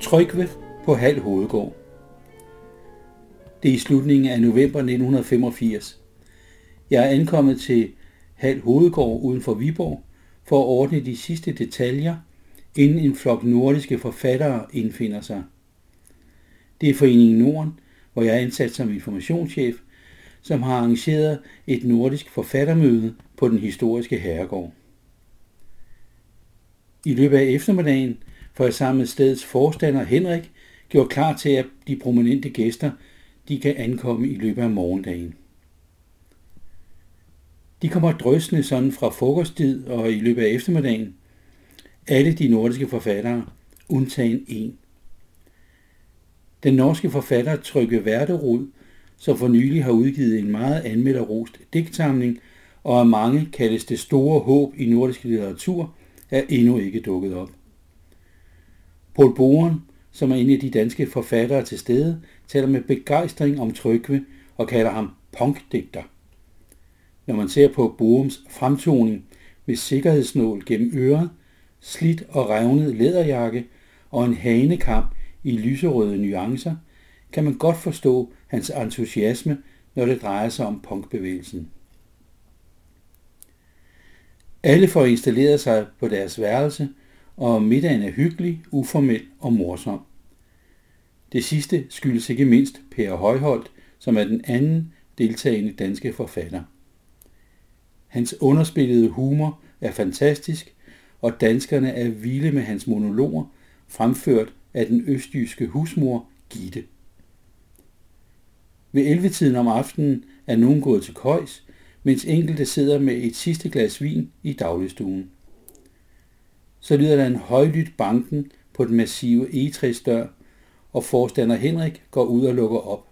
Trygve på Hal Hovedgård. Det er i slutningen af november 1985. Jeg er ankommet til Hal Hovedgård uden for Viborg for at ordne de sidste detaljer, inden en flok nordiske forfattere indfinder sig. Det er Foreningen Norden, hvor jeg er ansat som informationschef, som har arrangeret et nordisk forfattermøde på den historiske herregård. I løbet af eftermiddagen for jeg sammen med stedets forstander Henrik gjorde klar til, at de prominente gæster de kan ankomme i løbet af morgendagen. De kommer drøsende sådan fra frokosttid og i løbet af eftermiddagen. Alle de nordiske forfattere, undtagen en. Den norske forfatter Trygge Værderud, som for nylig har udgivet en meget anmelderrost digtsamling, og af mange kaldes det store håb i nordisk litteratur, er endnu ikke dukket op. Paul Boren, som er en af de danske forfattere til stede, taler med begejstring om Trygve og kalder ham punkdigter. Når man ser på Borums fremtoning med sikkerhedsnål gennem øret, slidt og revnet læderjakke og en hanekamp i lyserøde nuancer, kan man godt forstå hans entusiasme, når det drejer sig om punkbevægelsen. Alle får installeret sig på deres værelse – og middagen er hyggelig, uformel og morsom. Det sidste skyldes ikke mindst Per Højholdt, som er den anden deltagende danske forfatter. Hans underspillede humor er fantastisk, og danskerne er vilde med hans monologer, fremført af den østjyske husmor Gitte. Ved 11-tiden om aftenen er nogen gået til køjs, mens enkelte sidder med et sidste glas vin i dagligstuen så lyder der en højlydt banken på den massive egetræsdør, og forstander Henrik går ud og lukker op.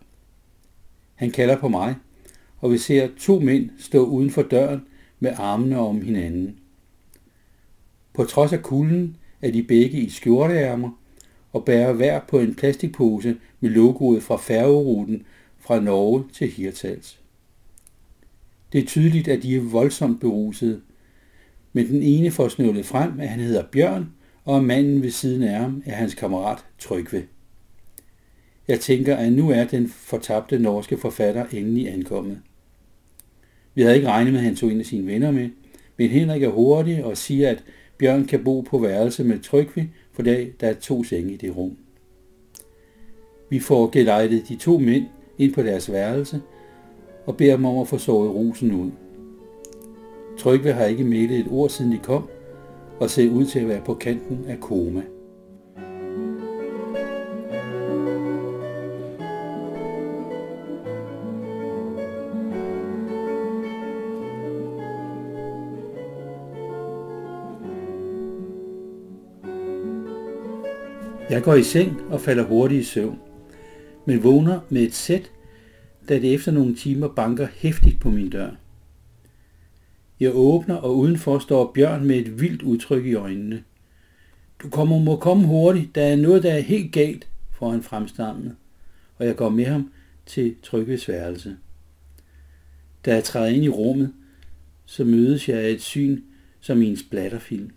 Han kalder på mig, og vi ser to mænd stå uden for døren med armene om hinanden. På trods af kulden er de begge i skjorteærmer og bærer hver på en plastikpose med logoet fra færgeruten fra Norge til Hirtals. Det er tydeligt, at de er voldsomt berusede, men den ene får snøvlet frem, at han hedder Bjørn, og manden ved siden af ham er hans kammerat Trygve. Jeg tænker, at nu er den fortabte norske forfatter endelig ankommet. Vi havde ikke regnet med, at han tog en af sine venner med, men Henrik er hurtig og siger, at Bjørn kan bo på værelse med Trygve, for der er to senge i det rum. Vi får gelejtet de to mænd ind på deres værelse og beder dem om at få sovet rosen ud. Trygve har ikke mailet et ord siden de kom, og ser ud til at være på kanten af koma. Jeg går i seng og falder hurtigt i søvn, men vågner med et sæt, da det efter nogle timer banker hæftigt på min dør. Jeg åbner, og udenfor står Bjørn med et vildt udtryk i øjnene. Du kommer, må komme hurtigt, der er noget, der er helt galt, får han fremstammende, og jeg går med ham til Trygges værelse. Da jeg træder ind i rummet, så mødes jeg af et syn som i en splatterfilm.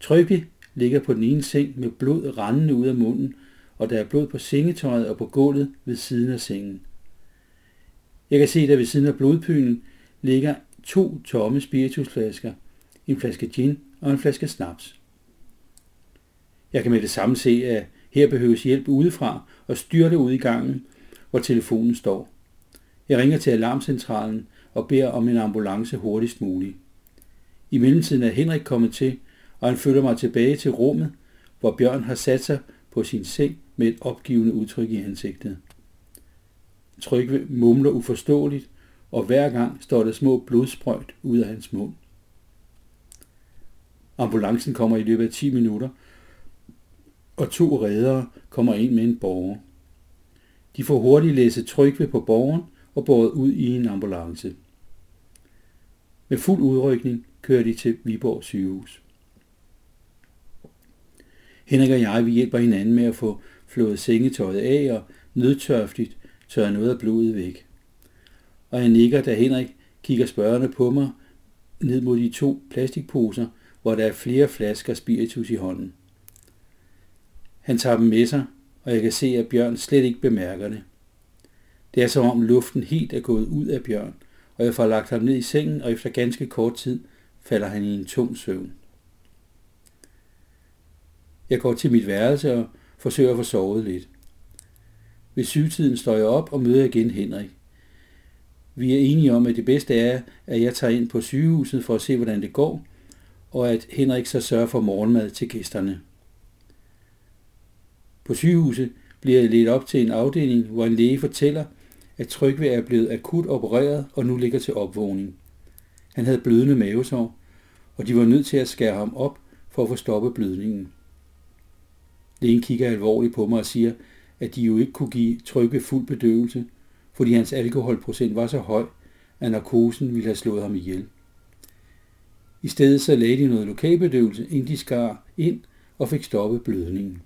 Trygge ligger på den ene seng med blod rendende ud af munden, og der er blod på sengetøjet og på gulvet ved siden af sengen. Jeg kan se, at ved siden af blodpylen ligger to tomme spiritusflasker, en flaske gin og en flaske snaps. Jeg kan med det samme se, at her behøves hjælp udefra og styrte ud i gangen, hvor telefonen står. Jeg ringer til alarmcentralen og beder om en ambulance hurtigst muligt. I mellemtiden er Henrik kommet til, og han følger mig tilbage til rummet, hvor Bjørn har sat sig på sin seng med et opgivende udtryk i ansigtet. Trygve mumler uforståeligt og hver gang står der små blodsprøjt ud af hans mund. Ambulancen kommer i løbet af 10 minutter, og to redere kommer ind med en borger. De får hurtigt læse trykve på borgeren og båret ud i en ambulance. Med fuld udrykning kører de til Viborg sygehus. Henrik og jeg, vi hjælper hinanden med at få flået sengetøjet af og nødtørftigt tørre noget af blodet væk. Og jeg nikker, da Henrik kigger spørgende på mig ned mod de to plastikposer, hvor der er flere flasker spiritus i hånden. Han tager dem med sig, og jeg kan se, at Bjørn slet ikke bemærker det. Det er som om luften helt er gået ud af Bjørn, og jeg får lagt ham ned i sengen, og efter ganske kort tid falder han i en tung søvn. Jeg går til mit værelse og forsøger at få sovet lidt. Ved syvtiden står jeg op og møder igen Henrik. Vi er enige om, at det bedste er, at jeg tager ind på sygehuset for at se, hvordan det går, og at Henrik så sørger for morgenmad til gæsterne. På sygehuset bliver jeg ledt op til en afdeling, hvor en læge fortæller, at Trygve er blevet akut opereret og nu ligger til opvågning. Han havde blødende mavesår, og de var nødt til at skære ham op for at få stoppet blødningen. Lægen kigger alvorligt på mig og siger, at de jo ikke kunne give Trygve fuld bedøvelse, fordi hans alkoholprocent var så høj, at narkosen ville have slået ham ihjel. I stedet så lagde de noget lokalbedøvelse, inden de skar ind og fik stoppet blødningen.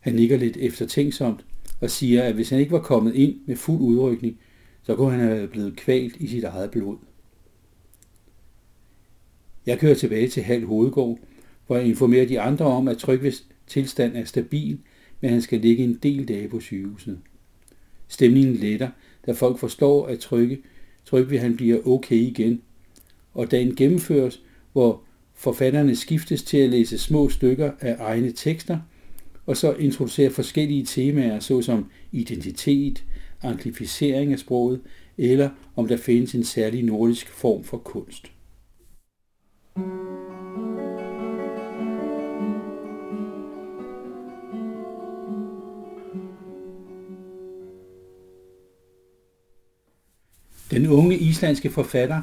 Han nikker lidt eftertænksomt og siger, at hvis han ikke var kommet ind med fuld udrykning, så kunne han have blevet kvalt i sit eget blod. Jeg kører tilbage til Hal Hovedgård, hvor jeg informerer de andre om, at Trygves tilstand er stabil, men han skal ligge en del dage på sygehuset. Stemningen letter, da folk forstår, at Trygve, Trygve han bliver okay igen, og dagen gennemføres, hvor forfatterne skiftes til at læse små stykker af egne tekster – og så introducere forskellige temaer, såsom identitet, amplificering af sproget, eller om der findes en særlig nordisk form for kunst. Den unge islandske forfatter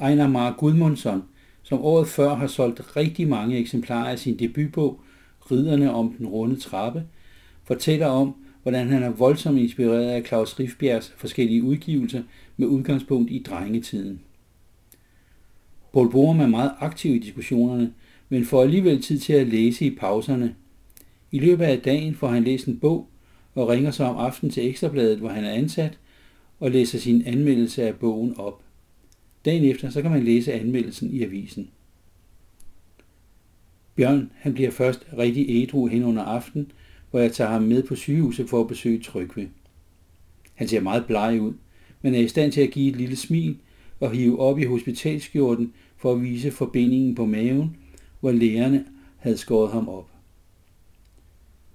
Einar Mar Gudmundsson, som året før har solgt rigtig mange eksemplarer af sin debutbog Ridderne om den runde trappe, fortæller om, hvordan han er voldsomt inspireret af Claus Rifbjergs forskellige udgivelser med udgangspunkt i drengetiden. Paul Borum er meget aktiv i diskussionerne, men får alligevel tid til at læse i pauserne. I løbet af dagen får han læst en bog og ringer så om aftenen til Ekstrabladet, hvor han er ansat, og læser sin anmeldelse af bogen op. Dagen efter så kan man læse anmeldelsen i avisen. Bjørn han bliver først rigtig ædru hen under aften, hvor jeg tager ham med på sygehuset for at besøge Trygve. Han ser meget bleg ud, men er i stand til at give et lille smil og hive op i hospitalskjorten for at vise forbindingen på maven, hvor lægerne havde skåret ham op.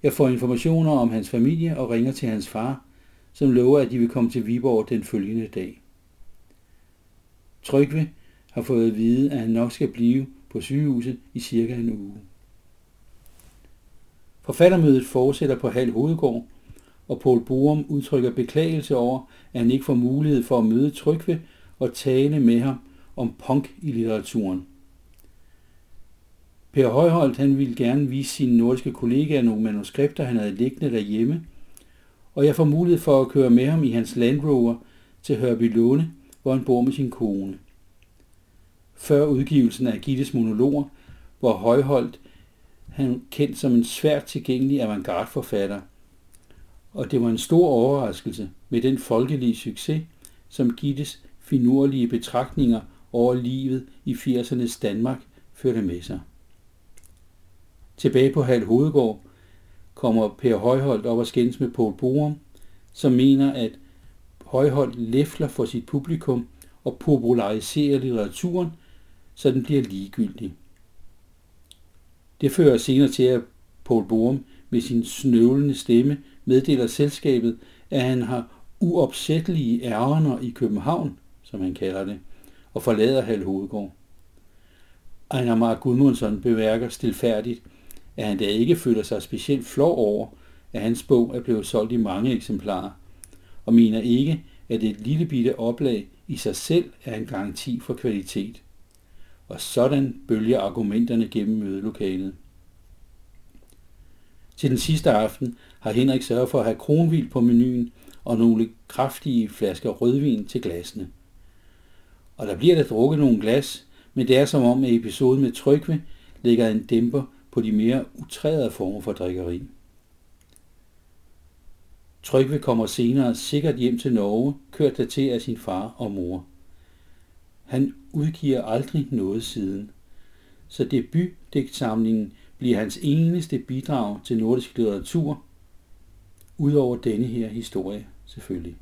Jeg får informationer om hans familie og ringer til hans far, som lover, at de vil komme til Viborg den følgende dag. Trygve har fået at vide, at han nok skal blive på sygehuset i cirka en uge. Forfattermødet fortsætter på halv Hovedgård, og Paul Borum udtrykker beklagelse over, at han ikke får mulighed for at møde Trygve og tale med ham om punk i litteraturen. Per Højholdt han ville gerne vise sine nordiske kollegaer nogle manuskripter, han havde liggende derhjemme, og jeg får mulighed for at køre med ham i hans Land Rover til Hørby Låne, hvor han bor med sin kone før udgivelsen af Gittes monologer, hvor Højholdt han kendt som en svært tilgængelig avantgarde-forfatter. Og det var en stor overraskelse med den folkelige succes, som Gittes finurlige betragtninger over livet i 80'ernes Danmark førte med sig. Tilbage på Hal Hovedgård kommer Per Højholdt op og skændes med Paul Borum, som mener, at Højholdt læfler for sit publikum og populariserer litteraturen så den bliver ligegyldig. Det fører senere til, at Paul Borum med sin snøvlende stemme meddeler selskabet, at han har uopsættelige ærner i København, som han kalder det, og forlader Hal Hovedgård. Ejner Mark Gudmundsson beværker stilfærdigt, at han da ikke føler sig specielt flov over, at hans bog er blevet solgt i mange eksemplarer, og mener ikke, at et lille bitte oplag i sig selv er en garanti for kvalitet. Og sådan bølger argumenterne gennem mødelokalet. Til den sidste aften har Henrik sørget for at have kronvild på menuen og nogle kraftige flasker rødvin til glasene. Og der bliver der drukket nogle glas, men det er som om, at episoden med Trygve lægger en dæmper på de mere utrærede former for drikkeri. Trygve kommer senere sikkert hjem til Norge, kørt der til af sin far og mor. Han udgiver aldrig noget siden, så debutdigtsamlingen bliver hans eneste bidrag til nordisk litteratur, udover denne her historie selvfølgelig.